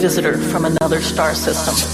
Visitor from another star system?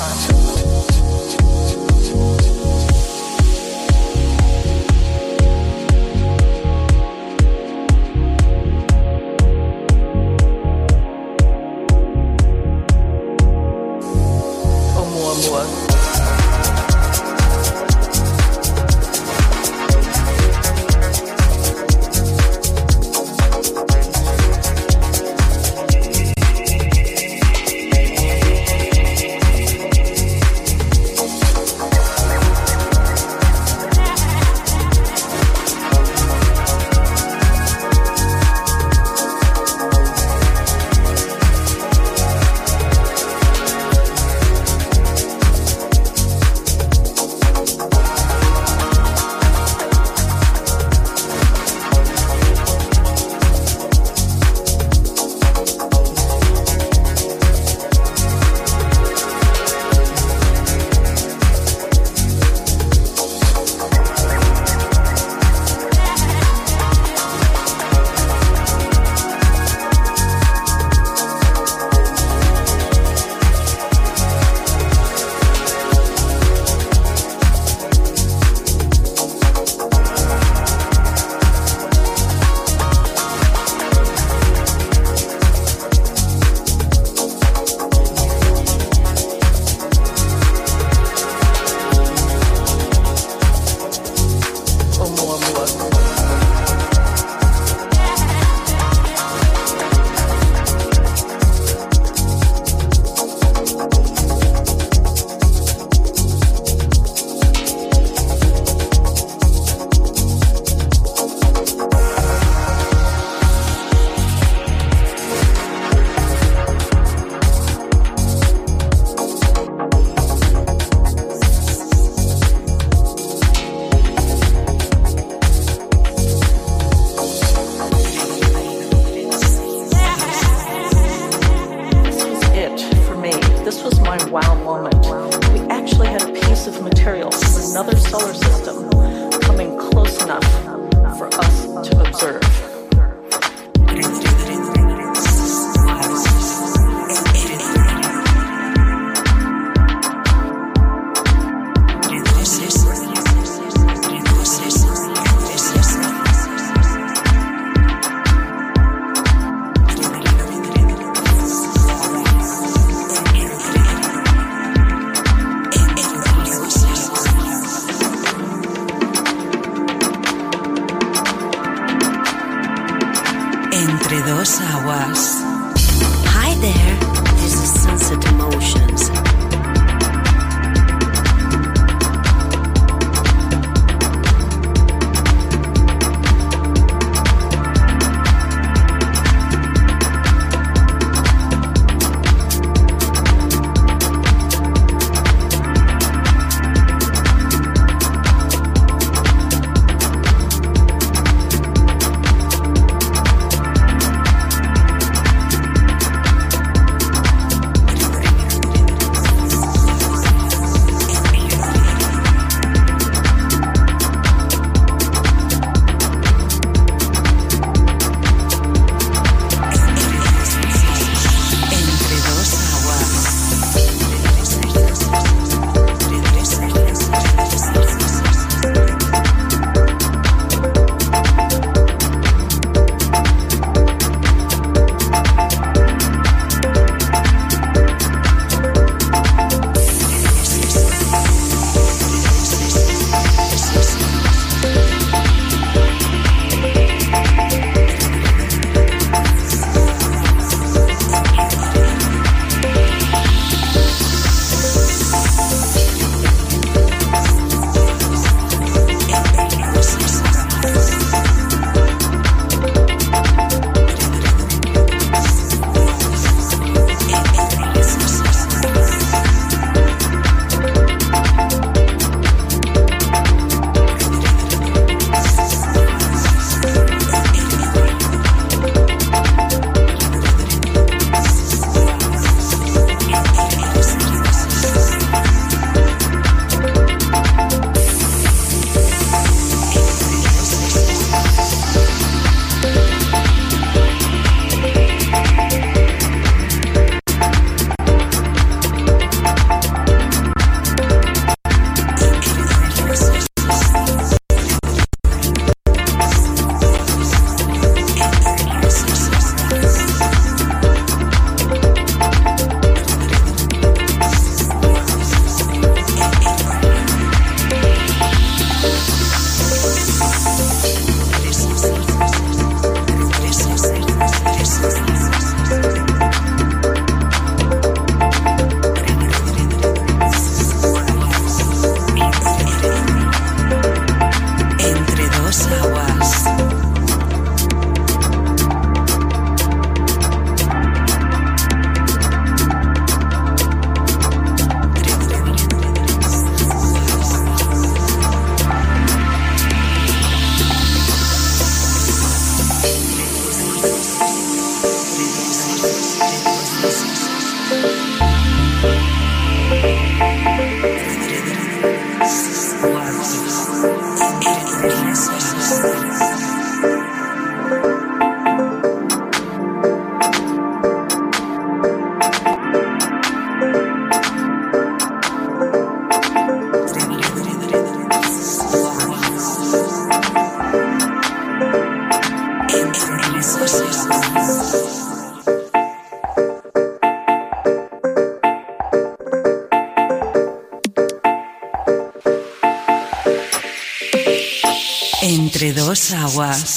there. Aguas.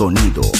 sonido.